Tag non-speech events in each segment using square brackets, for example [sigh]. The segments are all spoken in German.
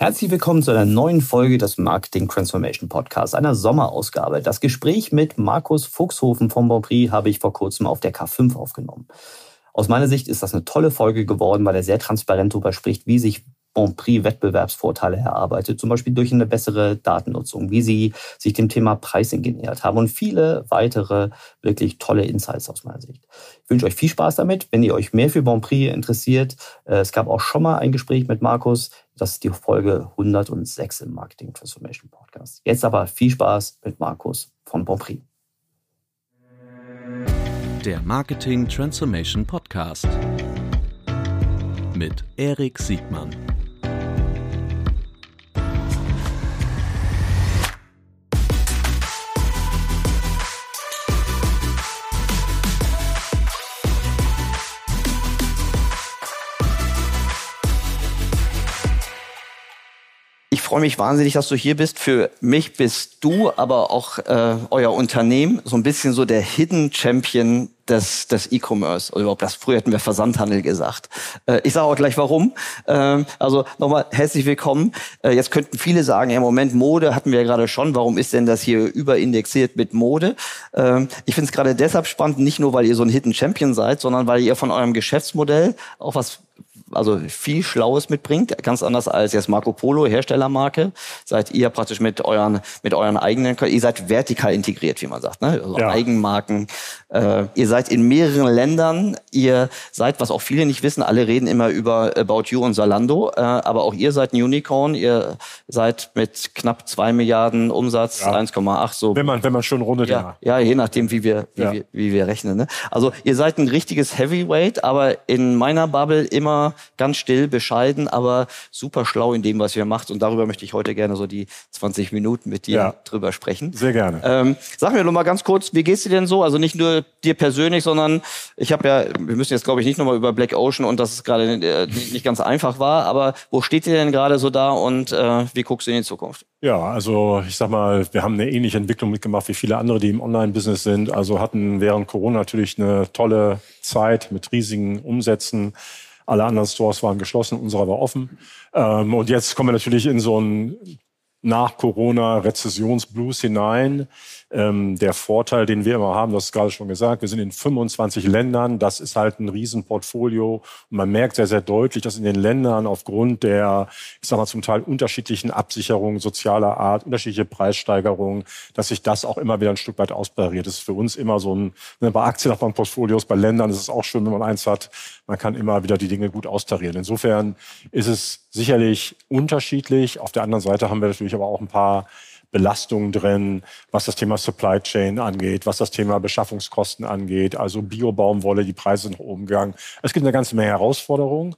Herzlich willkommen zu einer neuen Folge des Marketing Transformation Podcasts, einer Sommerausgabe. Das Gespräch mit Markus Fuchshofen vom Bonprix habe ich vor kurzem auf der K5 aufgenommen. Aus meiner Sicht ist das eine tolle Folge geworden, weil er sehr transparent darüber spricht, wie sich Bonprix-Wettbewerbsvorteile erarbeitet, zum Beispiel durch eine bessere Datennutzung, wie sie sich dem Thema Pricing genähert haben und viele weitere wirklich tolle Insights aus meiner Sicht. Ich wünsche euch viel Spaß damit. Wenn ihr euch mehr für Bonprix interessiert, äh, es gab auch schon mal ein Gespräch mit Markus. Das ist die Folge 106 im Marketing Transformation Podcast. Jetzt aber viel Spaß mit Markus von Bonprix. Der Marketing Transformation Podcast mit Erik Siegmann. Freue mich wahnsinnig, dass du hier bist. Für mich bist du, aber auch äh, euer Unternehmen so ein bisschen so der Hidden Champion des, des E-Commerce. Oder überhaupt das früher hätten wir Versandhandel gesagt. Äh, ich sage auch gleich warum. Ähm, also nochmal herzlich willkommen. Äh, jetzt könnten viele sagen, ja Moment, Mode hatten wir ja gerade schon. Warum ist denn das hier überindexiert mit Mode? Ähm, ich finde es gerade deshalb spannend, nicht nur, weil ihr so ein Hidden Champion seid, sondern weil ihr von eurem Geschäftsmodell auch was also viel Schlaues mitbringt, ganz anders als jetzt Marco Polo, Herstellermarke, seid ihr praktisch mit euren, mit euren eigenen, ihr seid vertikal integriert, wie man sagt, ne? also ja. Eigenmarken. Äh, ihr seid in mehreren Ländern, ihr seid, was auch viele nicht wissen, alle reden immer über About You und Salando, äh, aber auch ihr seid ein Unicorn, ihr seid mit knapp zwei Milliarden Umsatz, ja. 1,8 so. Wenn man, wenn man schon rundet, ja. Ja, je nachdem, wie wir, wie, ja. wir, wie wir rechnen. Ne? Also ihr seid ein richtiges Heavyweight, aber in meiner Bubble immer ganz still, bescheiden, aber super schlau in dem, was ihr macht. Und darüber möchte ich heute gerne so die 20 Minuten mit dir ja. drüber sprechen. Sehr gerne. Ähm, sag mir noch mal ganz kurz, wie geht's dir denn so? Also nicht nur dir persönlich, sondern ich habe ja, wir müssen jetzt glaube ich nicht nochmal über Black Ocean und dass es gerade äh, nicht ganz einfach war, aber wo steht ihr denn gerade so da und äh, wie guckst du in die Zukunft? Ja, also ich sag mal, wir haben eine ähnliche Entwicklung mitgemacht wie viele andere, die im Online-Business sind. Also hatten während Corona natürlich eine tolle Zeit mit riesigen Umsätzen. Alle anderen Stores waren geschlossen, unserer war offen. Ähm, und jetzt kommen wir natürlich in so ein nach Corona Rezessionsblues hinein. Ähm, der Vorteil, den wir immer haben, das ist gerade schon gesagt, wir sind in 25 Ländern. Das ist halt ein Riesenportfolio. Und man merkt sehr, sehr deutlich, dass in den Ländern aufgrund der, ich sag mal, zum Teil unterschiedlichen Absicherungen sozialer Art, unterschiedliche Preissteigerungen, dass sich das auch immer wieder ein Stück weit auspariert. Das ist für uns immer so ein, ne, bei Aktien hat man Portfolios, bei Ländern ist es auch schön, wenn man eins hat. Man kann immer wieder die Dinge gut austarieren. Insofern ist es sicherlich unterschiedlich. Auf der anderen Seite haben wir natürlich aber auch ein paar Belastungen drin, was das Thema Supply Chain angeht, was das Thema Beschaffungskosten angeht, also Biobaumwolle, die Preise sind nach oben gegangen. Es gibt eine ganze Menge Herausforderungen.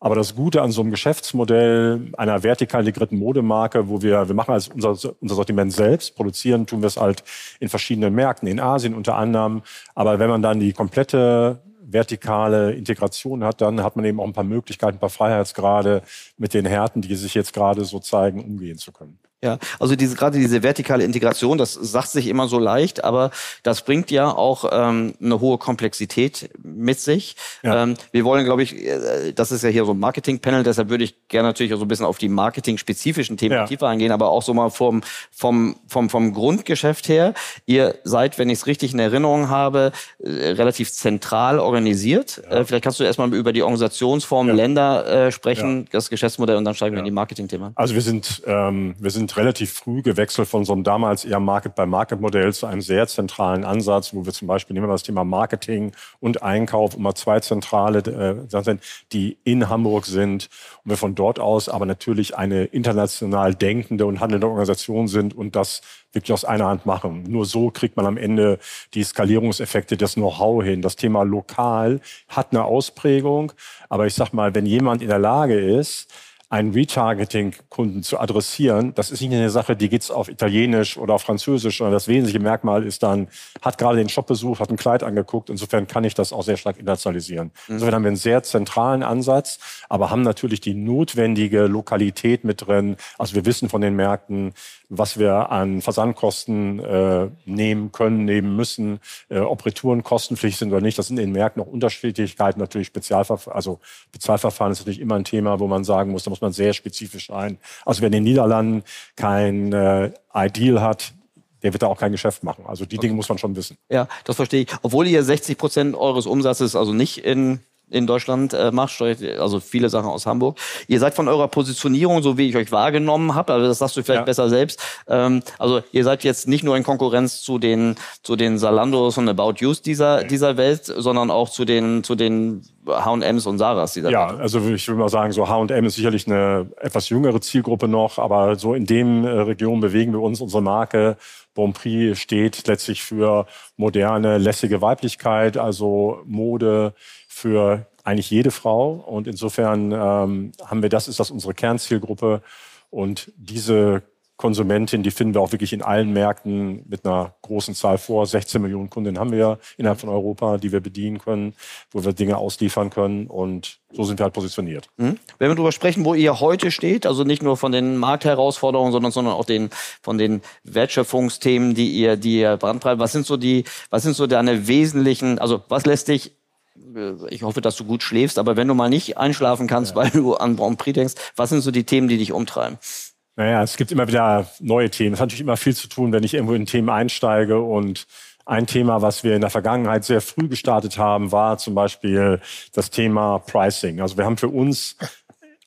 Aber das Gute an so einem Geschäftsmodell einer vertikal integrierten Modemarke, wo wir, wir machen also unser, unser Sortiment selbst, produzieren tun wir es halt in verschiedenen Märkten, in Asien unter anderem. Aber wenn man dann die komplette vertikale Integration hat, dann hat man eben auch ein paar Möglichkeiten, ein paar Freiheitsgrade mit den Härten, die sich jetzt gerade so zeigen, umgehen zu können. Ja, also diese gerade diese vertikale Integration, das sagt sich immer so leicht, aber das bringt ja auch ähm, eine hohe Komplexität mit sich. Ja. Ähm, wir wollen, glaube ich, äh, das ist ja hier so ein Marketing-Panel, deshalb würde ich gerne natürlich auch so ein bisschen auf die marketing-spezifischen Themen ja. tiefer eingehen, aber auch so mal vom vom vom vom Grundgeschäft her. Ihr seid, wenn ich es richtig in Erinnerung habe, äh, relativ zentral organisiert. Ja. Äh, vielleicht kannst du erstmal über die Organisationsformen Länder äh, sprechen, das Geschäftsmodell und dann steigen wir in die Marketing-Themen. Also wir sind ähm, wir sind sind relativ früh gewechselt von so einem damals eher Market-by-Market-Modell zu einem sehr zentralen Ansatz, wo wir zum Beispiel nehmen wir das Thema Marketing und Einkauf immer zwei zentrale äh, die in Hamburg sind und wir von dort aus aber natürlich eine international denkende und handelnde Organisation sind und das wirklich aus einer Hand machen. Nur so kriegt man am Ende die Skalierungseffekte, das Know-how hin. Das Thema lokal hat eine Ausprägung, aber ich sag mal, wenn jemand in der Lage ist, einen Retargeting-Kunden zu adressieren, das ist nicht eine Sache, die geht's auf Italienisch oder auf Französisch, sondern das wesentliche Merkmal ist dann, hat gerade den Shop besucht, hat ein Kleid angeguckt. Insofern kann ich das auch sehr stark internationalisieren. Mhm. Insofern haben wir einen sehr zentralen Ansatz, aber haben natürlich die notwendige Lokalität mit drin. Also wir wissen von den Märkten, was wir an Versandkosten äh, nehmen können, nehmen müssen, äh, ob Retouren kostenpflichtig sind oder nicht. Das sind in den Märkten noch Unterschiedlichkeiten. Natürlich Spezialverfahren, also Spezialverfahren ist natürlich immer ein Thema, wo man sagen muss, da muss muss man sehr spezifisch sein. Also wer in den Niederlanden kein äh, Ideal hat, der wird da auch kein Geschäft machen. Also die Dinge muss man schon wissen. Ja, das verstehe ich. Obwohl ihr 60 Prozent eures Umsatzes also nicht in in Deutschland äh, macht, also viele Sachen aus Hamburg. Ihr seid von eurer Positionierung, so wie ich euch wahrgenommen habe, aber das sagst du vielleicht ja. besser selbst. Ähm, also ihr seid jetzt nicht nur in Konkurrenz zu den zu den Salandos und About Yous dieser dieser Welt, sondern auch zu den zu den H&M's und Saras dieser Ja, Welt. also ich würde mal sagen, so H&M ist sicherlich eine etwas jüngere Zielgruppe noch, aber so in dem äh, Region bewegen wir uns. Unsere Marke Bonprix steht letztlich für moderne, lässige Weiblichkeit, also Mode, für eigentlich jede Frau. Und insofern ähm, haben wir das, ist das unsere Kernzielgruppe. Und diese Konsumentin, die finden wir auch wirklich in allen Märkten mit einer großen Zahl vor. 16 Millionen Kunden haben wir innerhalb von Europa, die wir bedienen können, wo wir Dinge ausliefern können. Und so sind wir halt positioniert. Mhm. Wenn wir darüber sprechen, wo ihr heute steht, also nicht nur von den Marktherausforderungen, sondern, sondern auch den, von den Wertschöpfungsthemen, die ihr, die ihr brandtreibt, was sind so die, was sind so deine wesentlichen, also was lässt dich ich hoffe, dass du gut schläfst, aber wenn du mal nicht einschlafen kannst, ja. weil du an Grand Prix denkst, was sind so die Themen, die dich umtreiben? Naja, es gibt immer wieder neue Themen. Es hat natürlich immer viel zu tun, wenn ich irgendwo in Themen einsteige und ein Thema, was wir in der Vergangenheit sehr früh gestartet haben, war zum Beispiel das Thema Pricing. Also wir haben für uns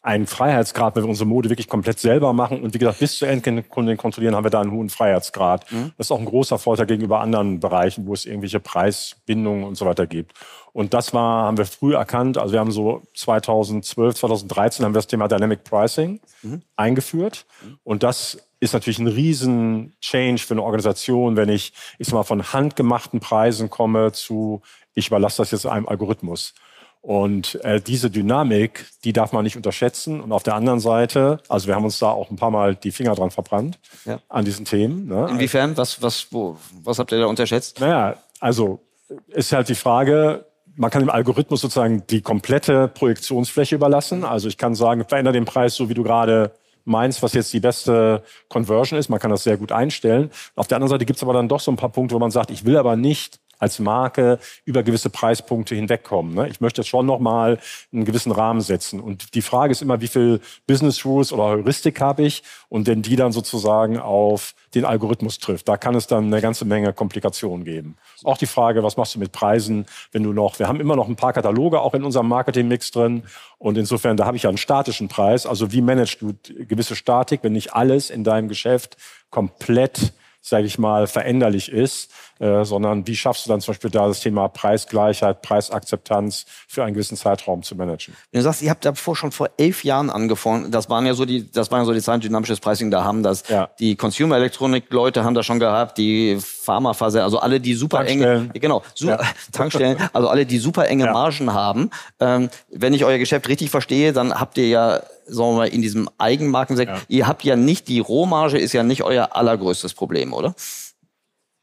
einen Freiheitsgrad, wenn wir unsere Mode wirklich komplett selber machen und wie gesagt bis zur Endkundin kontrollieren, haben wir da einen hohen Freiheitsgrad. Mhm. Das ist auch ein großer Vorteil gegenüber anderen Bereichen, wo es irgendwelche Preisbindungen und so weiter gibt. Und das war, haben wir früh erkannt. Also wir haben so 2012, 2013 haben wir das Thema Dynamic Pricing mhm. eingeführt. Mhm. Und das ist natürlich ein riesen Change für eine Organisation, wenn ich, ich sag mal, von handgemachten Preisen komme zu, ich überlasse das jetzt einem Algorithmus. Und äh, diese Dynamik, die darf man nicht unterschätzen. Und auf der anderen Seite, also wir haben uns da auch ein paar Mal die Finger dran verbrannt ja. an diesen Themen. Ne? Inwiefern? Was, was, wo, was habt ihr da unterschätzt? Naja, also ist halt die Frage, man kann dem Algorithmus sozusagen die komplette Projektionsfläche überlassen. Also ich kann sagen, verändere den Preis so, wie du gerade meinst, was jetzt die beste Conversion ist. Man kann das sehr gut einstellen. Auf der anderen Seite gibt es aber dann doch so ein paar Punkte, wo man sagt, ich will aber nicht als Marke über gewisse Preispunkte hinwegkommen. Ne? Ich möchte schon nochmal einen gewissen Rahmen setzen. Und die Frage ist immer, wie viel Business Rules oder Heuristik habe ich und wenn die dann sozusagen auf den Algorithmus trifft. Da kann es dann eine ganze Menge Komplikationen geben. Auch die Frage, was machst du mit Preisen, wenn du noch, wir haben immer noch ein paar Kataloge auch in unserem Marketing-Mix drin. Und insofern, da habe ich ja einen statischen Preis. Also wie managst du gewisse Statik, wenn nicht alles in deinem Geschäft komplett sage ich mal, veränderlich ist, äh, sondern wie schaffst du dann zum Beispiel da das Thema Preisgleichheit, Preisakzeptanz für einen gewissen Zeitraum zu managen? Du sagst, ihr habt davor schon vor elf Jahren angefangen. Das waren ja so die, das waren ja so die Zahlen dynamisches Pricing. Da haben das ja. die Consumer Electronic Leute haben das schon gehabt, die Pharmaphase, also alle die super enge, genau, su ja. [laughs] Tankstellen, also alle die super enge ja. Margen haben. Ähm, wenn ich euer Geschäft richtig verstehe, dann habt ihr ja sagen wir mal, in diesem Eigenmarkensektor, ja. ihr habt ja nicht, die Rohmarge ist ja nicht euer allergrößtes Problem, oder?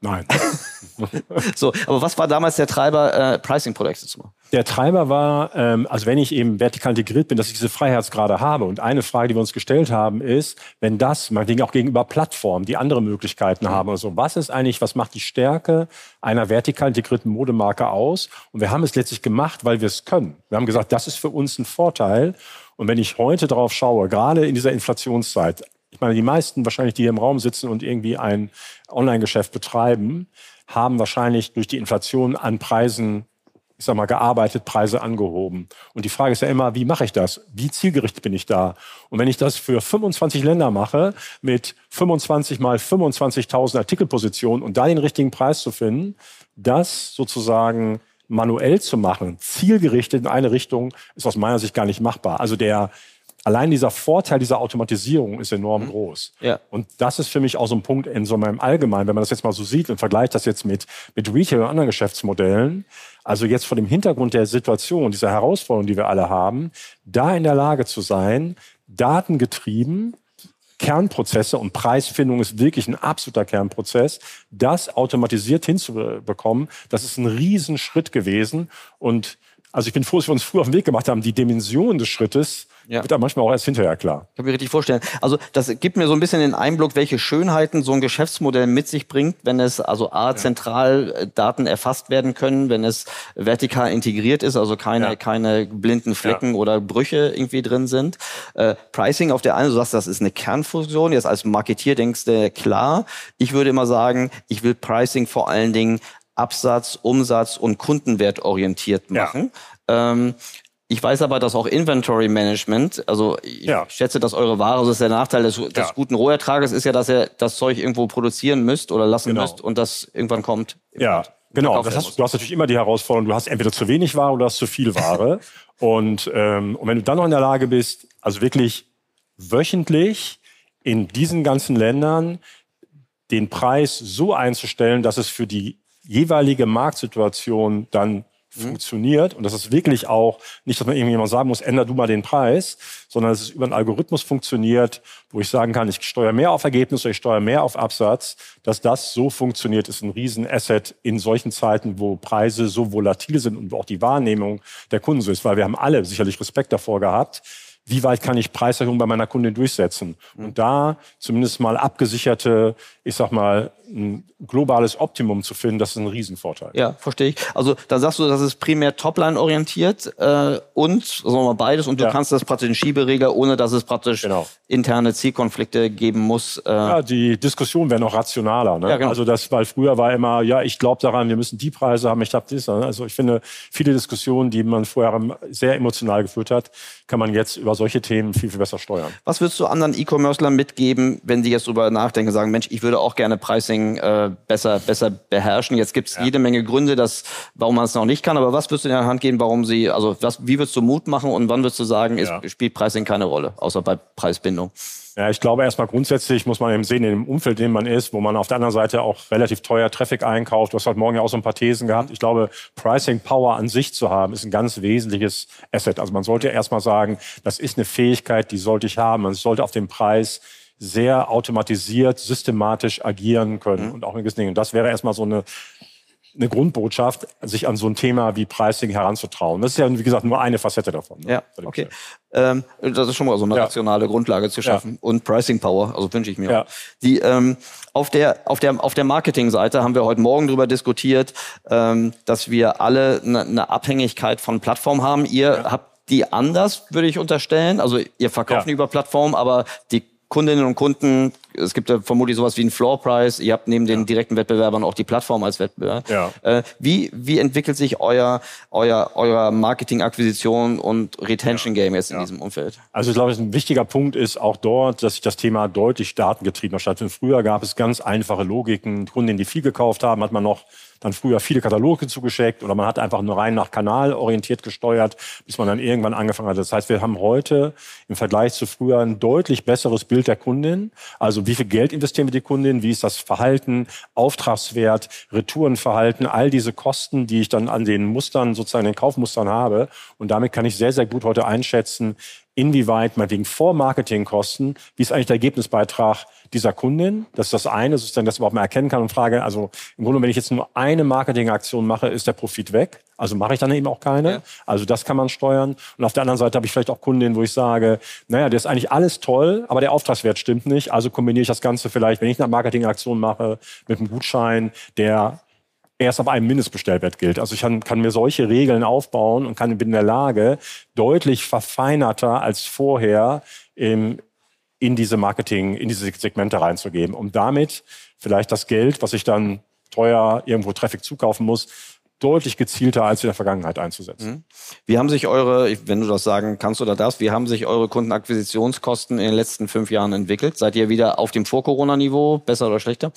Nein. [laughs] so, aber was war damals der Treiber, äh, Pricing-Projekte zu machen? Der Treiber war, ähm, also wenn ich eben vertikal integriert bin, dass ich diese Freiheitsgrade habe. Und eine Frage, die wir uns gestellt haben, ist, wenn das, man denkt auch gegenüber Plattformen, die andere Möglichkeiten mhm. haben, also was ist eigentlich, was macht die Stärke einer vertikal integrierten Modemarke aus? Und wir haben es letztlich gemacht, weil wir es können. Wir haben gesagt, das ist für uns ein Vorteil. Und wenn ich heute drauf schaue, gerade in dieser Inflationszeit, ich meine, die meisten wahrscheinlich, die hier im Raum sitzen und irgendwie ein Online-Geschäft betreiben, haben wahrscheinlich durch die Inflation an Preisen, ich sag mal, gearbeitet, Preise angehoben. Und die Frage ist ja immer, wie mache ich das? Wie zielgerichtet bin ich da? Und wenn ich das für 25 Länder mache, mit 25 mal 25.000 Artikelpositionen und da den richtigen Preis zu finden, das sozusagen manuell zu machen, zielgerichtet in eine Richtung, ist aus meiner Sicht gar nicht machbar. Also der, allein dieser Vorteil dieser Automatisierung ist enorm mhm. groß. Ja. Und das ist für mich auch so ein Punkt in so meinem Allgemeinen, wenn man das jetzt mal so sieht und vergleicht das jetzt mit, mit Retail und anderen Geschäftsmodellen. Also jetzt vor dem Hintergrund der Situation, dieser Herausforderung, die wir alle haben, da in der Lage zu sein, datengetrieben Kernprozesse und Preisfindung ist wirklich ein absoluter Kernprozess, das automatisiert hinzubekommen, das ist ein Riesenschritt gewesen. Und also ich bin froh, dass wir uns früh auf den Weg gemacht haben. Die Dimension des Schrittes ja. wird da manchmal auch erst hinterher klar. Kann mir richtig vorstellen. Also das gibt mir so ein bisschen den Einblick, welche Schönheiten so ein Geschäftsmodell mit sich bringt, wenn es also A, zentral äh, Daten erfasst werden können, wenn es vertikal integriert ist, also keine, ja. keine blinden Flecken ja. oder Brüche irgendwie drin sind. Äh, Pricing auf der einen, du sagst, das ist eine Kernfunktion. Jetzt als Marketier denkst du, klar. Ich würde immer sagen, ich will Pricing vor allen Dingen Absatz, Umsatz und Kundenwert orientiert machen. Ja. Ähm, ich weiß aber, dass auch Inventory Management, also ich ja. schätze, dass eure Ware, das ist der Nachteil des, des ja. guten Rohertrages, ist ja, dass ihr das Zeug irgendwo produzieren müsst oder lassen genau. müsst und das irgendwann kommt. Ja, genau. Das hast, du hast natürlich immer die Herausforderung, du hast entweder zu wenig Ware oder du hast zu viel Ware. [laughs] und, ähm, und wenn du dann noch in der Lage bist, also wirklich wöchentlich in diesen ganzen Ländern den Preis so einzustellen, dass es für die jeweilige Marktsituation dann mhm. funktioniert und das ist wirklich auch nicht, dass man irgendjemand sagen muss, änder du mal den Preis, sondern dass es über einen Algorithmus funktioniert, wo ich sagen kann, ich steuere mehr auf Ergebnis oder ich steuere mehr auf Absatz, dass das so funktioniert, ist ein Riesenasset in solchen Zeiten, wo Preise so volatil sind und wo auch die Wahrnehmung der Kunden so ist, weil wir haben alle sicherlich Respekt davor gehabt, wie weit kann ich Preiserhöhungen bei meiner Kundin durchsetzen? Mhm. Und da zumindest mal abgesicherte, ich sag mal, ein globales Optimum zu finden, das ist ein Riesenvorteil. Ja, verstehe ich. Also da sagst du, das ist primär Topline orientiert äh, und sagen wir mal beides und du ja. kannst das praktisch in Schieberegler, ohne dass es praktisch genau. interne Zielkonflikte geben muss. Äh ja, die Diskussion wäre noch rationaler. Ne? Ja, genau. Also das, weil früher war immer, ja, ich glaube daran, wir müssen die Preise haben, ich habe das. Ne? Also ich finde, viele Diskussionen, die man vorher sehr emotional geführt hat, kann man jetzt über solche Themen viel, viel besser steuern. Was würdest du anderen E-Commercelern mitgeben, wenn die jetzt darüber nachdenken, sagen, Mensch, ich würde auch gerne Pricing äh, besser, besser beherrschen? Jetzt gibt es ja. jede Menge Gründe, dass, warum man es noch nicht kann, aber was würdest du in der Hand geben, warum sie, also was, wie würdest du Mut machen und wann würdest du sagen, ja. ist, spielt Pricing keine Rolle, außer bei Preisbindung? Ja, ich glaube erstmal grundsätzlich muss man eben sehen, in dem Umfeld, in dem man ist, wo man auf der anderen Seite auch relativ teuer Traffic einkauft. Du hast heute Morgen ja auch so ein paar Thesen gehabt. Ich glaube, Pricing Power an sich zu haben, ist ein ganz wesentliches Asset. Also man sollte erstmal sagen, das ist eine Fähigkeit, die sollte ich haben. Man sollte auf den Preis sehr automatisiert, systematisch agieren können mhm. und auch in gewissen Dingen. Und das wäre erstmal so eine eine Grundbotschaft, sich an so ein Thema wie Pricing heranzutrauen. Das ist ja, wie gesagt, nur eine Facette davon. Ne? Ja, okay. Ähm, das ist schon mal so eine ja. rationale Grundlage zu schaffen. Ja. Und Pricing Power, also wünsche ich mir. Ja. Die, ähm, auf der, auf der, auf der Marketingseite haben wir heute Morgen darüber diskutiert, ähm, dass wir alle eine, eine Abhängigkeit von Plattformen haben. Ihr habt die anders, würde ich unterstellen. Also ihr verkauft über Plattformen, aber die Kundinnen und Kunden, es gibt ja vermutlich sowas wie einen Floor Price. Ihr habt neben den direkten Wettbewerbern auch die Plattform als Wettbewerb. Ja. Äh, wie, wie entwickelt sich euer, euer, euer Marketing, Akquisition und Retention Game jetzt in ja. diesem Umfeld? Also ich glaube, ein wichtiger Punkt ist auch dort, dass sich das Thema deutlich datengetriebener stattfindet. Früher gab es ganz einfache Logiken. Kunden, die viel gekauft haben, hat man noch dann früher viele Kataloge zugeschickt oder man hat einfach nur rein nach Kanal orientiert gesteuert, bis man dann irgendwann angefangen hat. Das heißt, wir haben heute im Vergleich zu früher ein deutlich besseres Bild der Kundin. Also wie viel Geld investieren wir die Kundin, wie ist das Verhalten, Auftragswert, Retourenverhalten, all diese Kosten, die ich dann an den Mustern, sozusagen den Kaufmustern habe. Und damit kann ich sehr, sehr gut heute einschätzen, inwieweit man wegen Vormarketingkosten, wie ist eigentlich der Ergebnisbeitrag dieser Kundin? Das ist das eine, sozusagen, dass man überhaupt mal erkennen kann und frage, also im Grunde, wenn ich jetzt nur eine Marketingaktion mache, ist der Profit weg. Also mache ich dann eben auch keine. Ja. Also das kann man steuern. Und auf der anderen Seite habe ich vielleicht auch Kundinnen, wo ich sage, naja, das ist eigentlich alles toll, aber der Auftragswert stimmt nicht. Also kombiniere ich das Ganze vielleicht, wenn ich eine Marketingaktion mache, mit einem Gutschein, der erst ab einem Mindestbestellwert gilt. Also ich kann, kann, mir solche Regeln aufbauen und kann, bin in der Lage, deutlich verfeinerter als vorher im, in diese Marketing, in diese Segmente reinzugeben, um damit vielleicht das Geld, was ich dann teuer irgendwo Traffic zukaufen muss, deutlich gezielter als in der Vergangenheit einzusetzen. Mhm. Wie haben sich eure, wenn du das sagen kannst oder darfst, wie haben sich eure Kundenakquisitionskosten in den letzten fünf Jahren entwickelt? Seid ihr wieder auf dem Vor-Corona-Niveau, besser oder schlechter?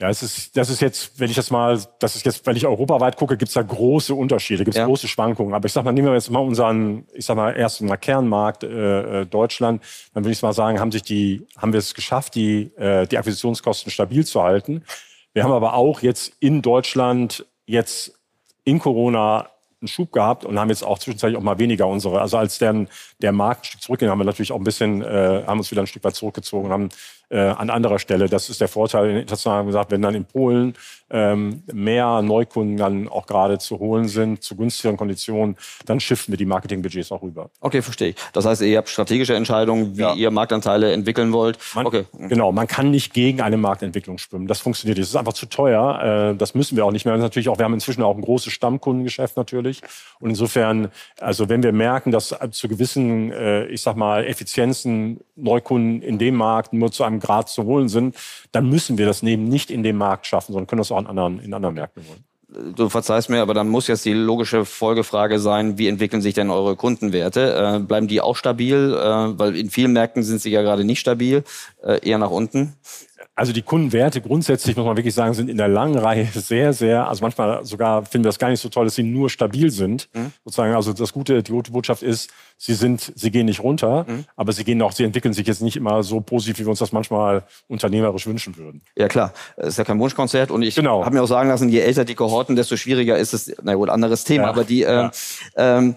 Ja, es ist, das ist jetzt, wenn ich das mal, das ist jetzt, wenn ich europaweit gucke, gibt es da große Unterschiede, gibt es ja. große Schwankungen. Aber ich sag mal, nehmen wir jetzt mal unseren, ich sag mal, ersten mal Kernmarkt äh, äh Deutschland, dann würde ich mal sagen, haben sich die, haben wir es geschafft, die, äh, die Akquisitionskosten stabil zu halten. Wir haben aber auch jetzt in Deutschland jetzt in Corona einen Schub gehabt und haben jetzt auch zwischenzeitlich auch mal weniger unsere. Also als dann der Markt ein Stück zurückging, haben wir natürlich auch ein bisschen, äh, haben uns wieder ein Stück weit zurückgezogen, haben äh, an anderer Stelle. Das ist der Vorteil. International gesagt, wenn dann in Polen ähm, mehr Neukunden dann auch gerade zu holen sind, zu günstigeren Konditionen, dann shiften wir die Marketingbudgets auch rüber. Okay, verstehe ich. Das heißt, ihr habt strategische Entscheidungen, wie ja. ihr Marktanteile entwickeln wollt. Man, okay. Genau, man kann nicht gegen eine Marktentwicklung schwimmen. Das funktioniert nicht. Das ist einfach zu teuer. Äh, das müssen wir auch nicht mehr. natürlich auch, wir haben inzwischen auch ein großes Stammkundengeschäft natürlich. Und insofern, also wenn wir merken, dass zu gewissen, äh, ich sag mal, Effizienzen Neukunden in dem Markt nur zu einem Grad zu holen sind, dann müssen wir das neben nicht in dem Markt schaffen, sondern können das auch in anderen, in anderen Märkten holen du verzeihst mir, aber dann muss jetzt die logische Folgefrage sein, wie entwickeln sich denn eure Kundenwerte? Äh, bleiben die auch stabil? Äh, weil in vielen Märkten sind sie ja gerade nicht stabil, äh, eher nach unten. Also die Kundenwerte grundsätzlich, muss man wirklich sagen, sind in der langen Reihe sehr, sehr, also manchmal sogar finden wir das gar nicht so toll, dass sie nur stabil sind. Mhm. Sozusagen, also das Gute, die gute Botschaft ist, sie sind, sie gehen nicht runter, mhm. aber sie gehen auch, sie entwickeln sich jetzt nicht immer so positiv, wie wir uns das manchmal unternehmerisch wünschen würden. Ja klar, es ist ja kein Wunschkonzert und ich genau. habe mir auch sagen lassen, je älter die Kohorten, desto schwieriger ist es, na gut, anderes Thema, ja. aber die, äh, ja. ähm,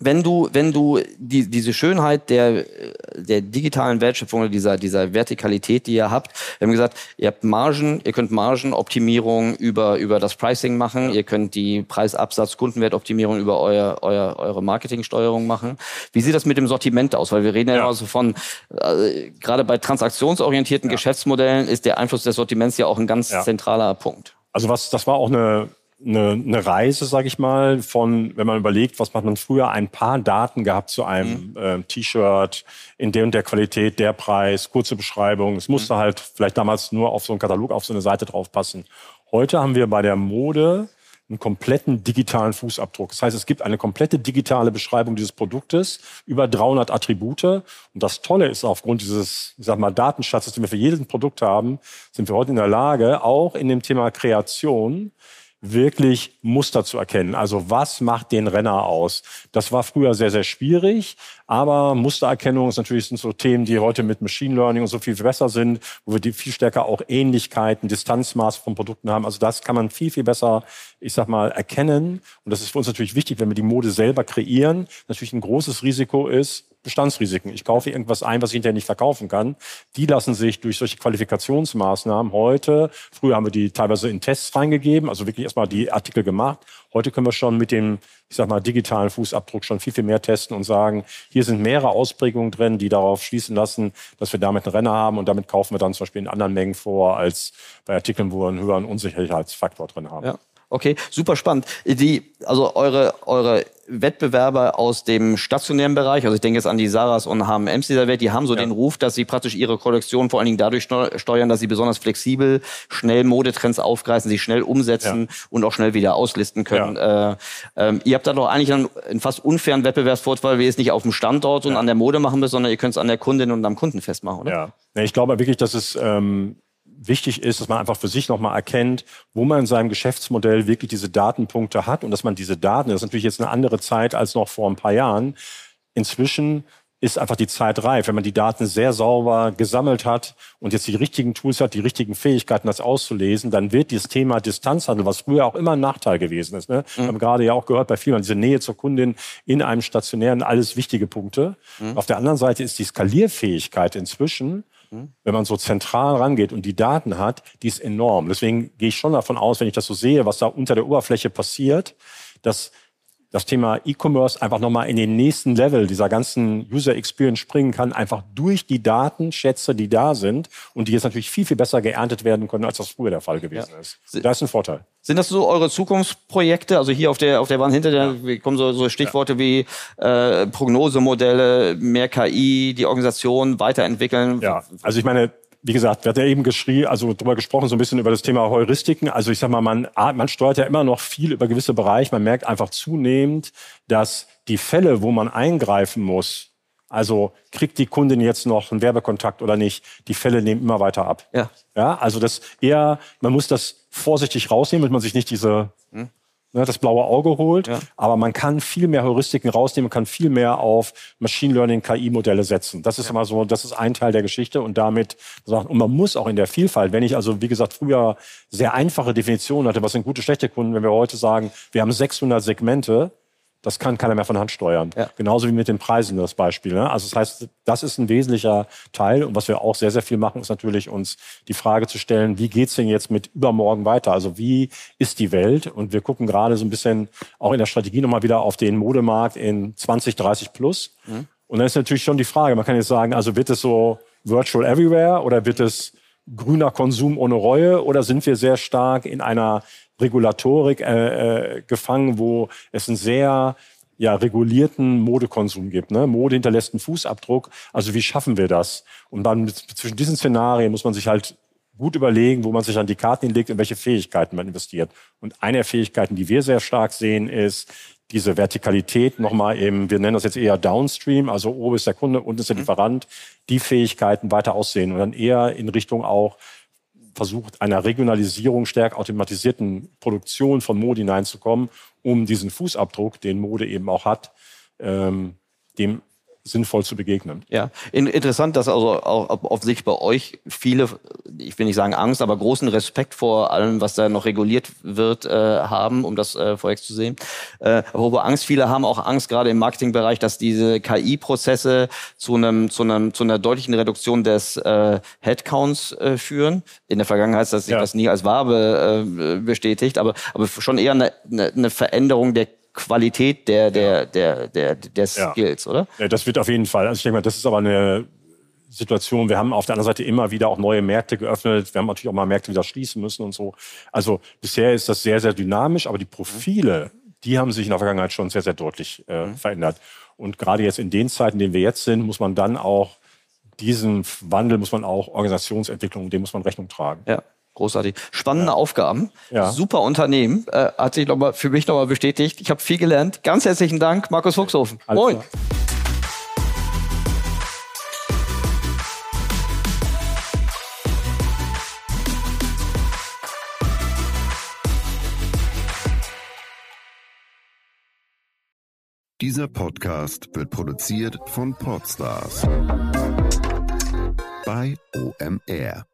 wenn du, wenn du die, diese Schönheit der, der digitalen Wertschöpfung oder dieser, dieser Vertikalität, die ihr habt, wir haben gesagt, ihr habt Margen, ihr könnt Margenoptimierung über, über das Pricing machen, ihr könnt die Preisabsatz, Kundenwertoptimierung über euer, euer, eure Marketingsteuerung machen. Wie sieht das mit dem Sortiment aus? Weil wir reden ja, ja. immer so von, äh, gerade bei transaktionsorientierten ja. Geschäftsmodellen ist der Einfluss des Sortiments ja auch ein ganz ja. zentraler Punkt. Also was, das war auch eine eine, eine Reise, sage ich mal, von, wenn man überlegt, was macht man früher, ein paar Daten gehabt zu einem mhm. äh, T-Shirt, in der und der Qualität, der Preis, kurze Beschreibung. Es musste mhm. halt vielleicht damals nur auf so einen Katalog, auf so eine Seite drauf passen. Heute haben wir bei der Mode einen kompletten digitalen Fußabdruck. Das heißt, es gibt eine komplette digitale Beschreibung dieses Produktes über 300 Attribute. Und das Tolle ist, aufgrund dieses, ich sag mal, Datenschatzes, den wir für jedes Produkt haben, sind wir heute in der Lage, auch in dem Thema Kreation, wirklich Muster zu erkennen. Also was macht den Renner aus? Das war früher sehr, sehr schwierig, aber Mustererkennung ist natürlich sind so Themen, die heute mit Machine Learning und so viel besser sind, wo wir die viel stärker auch Ähnlichkeiten, Distanzmaß von Produkten haben. Also das kann man viel, viel besser, ich sag mal, erkennen. Und das ist für uns natürlich wichtig, wenn wir die Mode selber kreieren. Natürlich ein großes Risiko ist, Bestandsrisiken. Ich kaufe irgendwas ein, was ich hinterher nicht verkaufen kann. Die lassen sich durch solche Qualifikationsmaßnahmen heute, früher haben wir die teilweise in Tests reingegeben, also wirklich erstmal die Artikel gemacht. Heute können wir schon mit dem, ich sag mal, digitalen Fußabdruck schon viel, viel mehr testen und sagen, hier sind mehrere Ausprägungen drin, die darauf schließen lassen, dass wir damit einen Renner haben und damit kaufen wir dann zum Beispiel in anderen Mengen vor, als bei Artikeln, wo wir einen höheren Unsicherheitsfaktor drin haben. Ja. Okay, super spannend. Die, also eure, eure Wettbewerber aus dem stationären Bereich, also ich denke jetzt an die Saras und H&M's dieser Welt, die haben so ja. den Ruf, dass sie praktisch ihre Kollektion vor allen Dingen dadurch steuern, dass sie besonders flexibel, schnell Modetrends aufgreifen, sie schnell umsetzen ja. und auch schnell wieder auslisten können. Ja. Äh, ähm, ihr habt da doch eigentlich einen, einen, fast unfairen Wettbewerbsvorteil, weil ihr es nicht auf dem Standort und an der Mode machen müsst, sondern ihr könnt es an der Kundin und am Kunden festmachen, oder? Ja, ich glaube wirklich, dass es ähm, wichtig ist, dass man einfach für sich nochmal erkennt, wo man in seinem Geschäftsmodell wirklich diese Datenpunkte hat und dass man diese Daten, das ist natürlich jetzt eine andere Zeit als noch vor ein paar Jahren, inzwischen ist einfach die Zeit reif. Wenn man die Daten sehr sauber gesammelt hat und jetzt die richtigen Tools hat, die richtigen Fähigkeiten, das auszulesen, dann wird dieses Thema Distanzhandel, was früher auch immer ein Nachteil gewesen ist. Ne? Mhm. Wir haben gerade ja auch gehört bei vielen, diese Nähe zur Kundin in einem stationären, alles wichtige Punkte. Mhm. Auf der anderen Seite ist die Skalierfähigkeit inzwischen wenn man so zentral rangeht und die Daten hat, die ist enorm. Deswegen gehe ich schon davon aus, wenn ich das so sehe, was da unter der Oberfläche passiert, dass das Thema E-Commerce einfach nochmal in den nächsten Level dieser ganzen User Experience springen kann, einfach durch die Datenschätze, die da sind und die jetzt natürlich viel, viel besser geerntet werden können, als das früher der Fall gewesen ja. ist. Da ist ein Vorteil. Sind das so eure Zukunftsprojekte? Also hier auf der auf der Wand hinter der ja. kommen so, so Stichworte ja. wie äh, Prognosemodelle, mehr KI, die Organisation weiterentwickeln. Ja, also ich meine, wie gesagt, wir hatten ja eben geschrie, also drüber gesprochen, so ein bisschen über das Thema Heuristiken. Also ich sag mal, man, man steuert ja immer noch viel über gewisse Bereiche. Man merkt einfach zunehmend, dass die Fälle, wo man eingreifen muss, also kriegt die Kundin jetzt noch einen Werbekontakt oder nicht, die Fälle nehmen immer weiter ab. Ja. Ja, also das eher, man muss das vorsichtig rausnehmen, damit man sich nicht diese hm ne, das blaue Auge holt. Ja. Aber man kann viel mehr Heuristiken rausnehmen, kann viel mehr auf Machine Learning, KI-Modelle setzen. Das ist ja. immer so, das ist ein Teil der Geschichte und damit, und man muss auch in der Vielfalt, wenn ich also, wie gesagt, früher sehr einfache Definitionen hatte, was sind gute, schlechte Kunden, wenn wir heute sagen, wir haben 600 Segmente, das kann keiner mehr von Hand steuern. Ja. Genauso wie mit den Preisen das Beispiel. Ne? Also das heißt, das ist ein wesentlicher Teil. Und was wir auch sehr, sehr viel machen, ist natürlich uns die Frage zu stellen, wie geht's denn jetzt mit übermorgen weiter? Also wie ist die Welt? Und wir gucken gerade so ein bisschen auch in der Strategie nochmal wieder auf den Modemarkt in 20, 30 plus. Mhm. Und dann ist natürlich schon die Frage, man kann jetzt sagen, also wird es so virtual everywhere oder wird es grüner Konsum ohne Reue oder sind wir sehr stark in einer Regulatorik äh, äh, gefangen, wo es einen sehr ja, regulierten Modekonsum gibt. Ne? Mode hinterlässt einen Fußabdruck. Also wie schaffen wir das? Und dann zwischen diesen Szenarien muss man sich halt gut überlegen, wo man sich an die Karten legt, in welche Fähigkeiten man investiert. Und eine der Fähigkeiten, die wir sehr stark sehen, ist diese Vertikalität nochmal eben, wir nennen das jetzt eher Downstream, also oben ist der Kunde, unten ist der mhm. Lieferant, die Fähigkeiten weiter aussehen und dann eher in Richtung auch versucht, einer Regionalisierung, stärker automatisierten Produktion von Mode hineinzukommen, um diesen Fußabdruck, den Mode eben auch hat, ähm, dem sinnvoll zu begegnen. Ja, interessant, dass also auch auf sich bei euch viele, ich will nicht sagen Angst, aber großen Respekt vor allem, was da noch reguliert wird, äh, haben, um das äh, vorweg zu sehen. Äh, aber Angst, viele haben auch Angst, gerade im Marketingbereich, dass diese KI-Prozesse zu einem, zu einem, zu einer deutlichen Reduktion des äh, Headcounts äh, führen. In der Vergangenheit hat sich ja. das nie als wahr be, äh, bestätigt, aber, aber schon eher eine, eine Veränderung der Qualität der, der, der, der, der Skills, ja. oder? Ja, das wird auf jeden Fall. Also ich denke mal, das ist aber eine Situation. Wir haben auf der anderen Seite immer wieder auch neue Märkte geöffnet. Wir haben natürlich auch mal Märkte wieder schließen müssen und so. Also bisher ist das sehr, sehr dynamisch, aber die Profile, die haben sich in der Vergangenheit schon sehr, sehr deutlich äh, mhm. verändert. Und gerade jetzt in den Zeiten, in denen wir jetzt sind, muss man dann auch diesen Wandel, muss man auch Organisationsentwicklung, dem muss man Rechnung tragen. Ja. Großartig. Spannende ja. Aufgaben. Ja. Super Unternehmen. Äh, hat sich noch mal, für mich nochmal bestätigt. Ich habe viel gelernt. Ganz herzlichen Dank, Markus Fuchshofen. Alles Moin. Dieser Podcast wird produziert von Podstars bei OMR.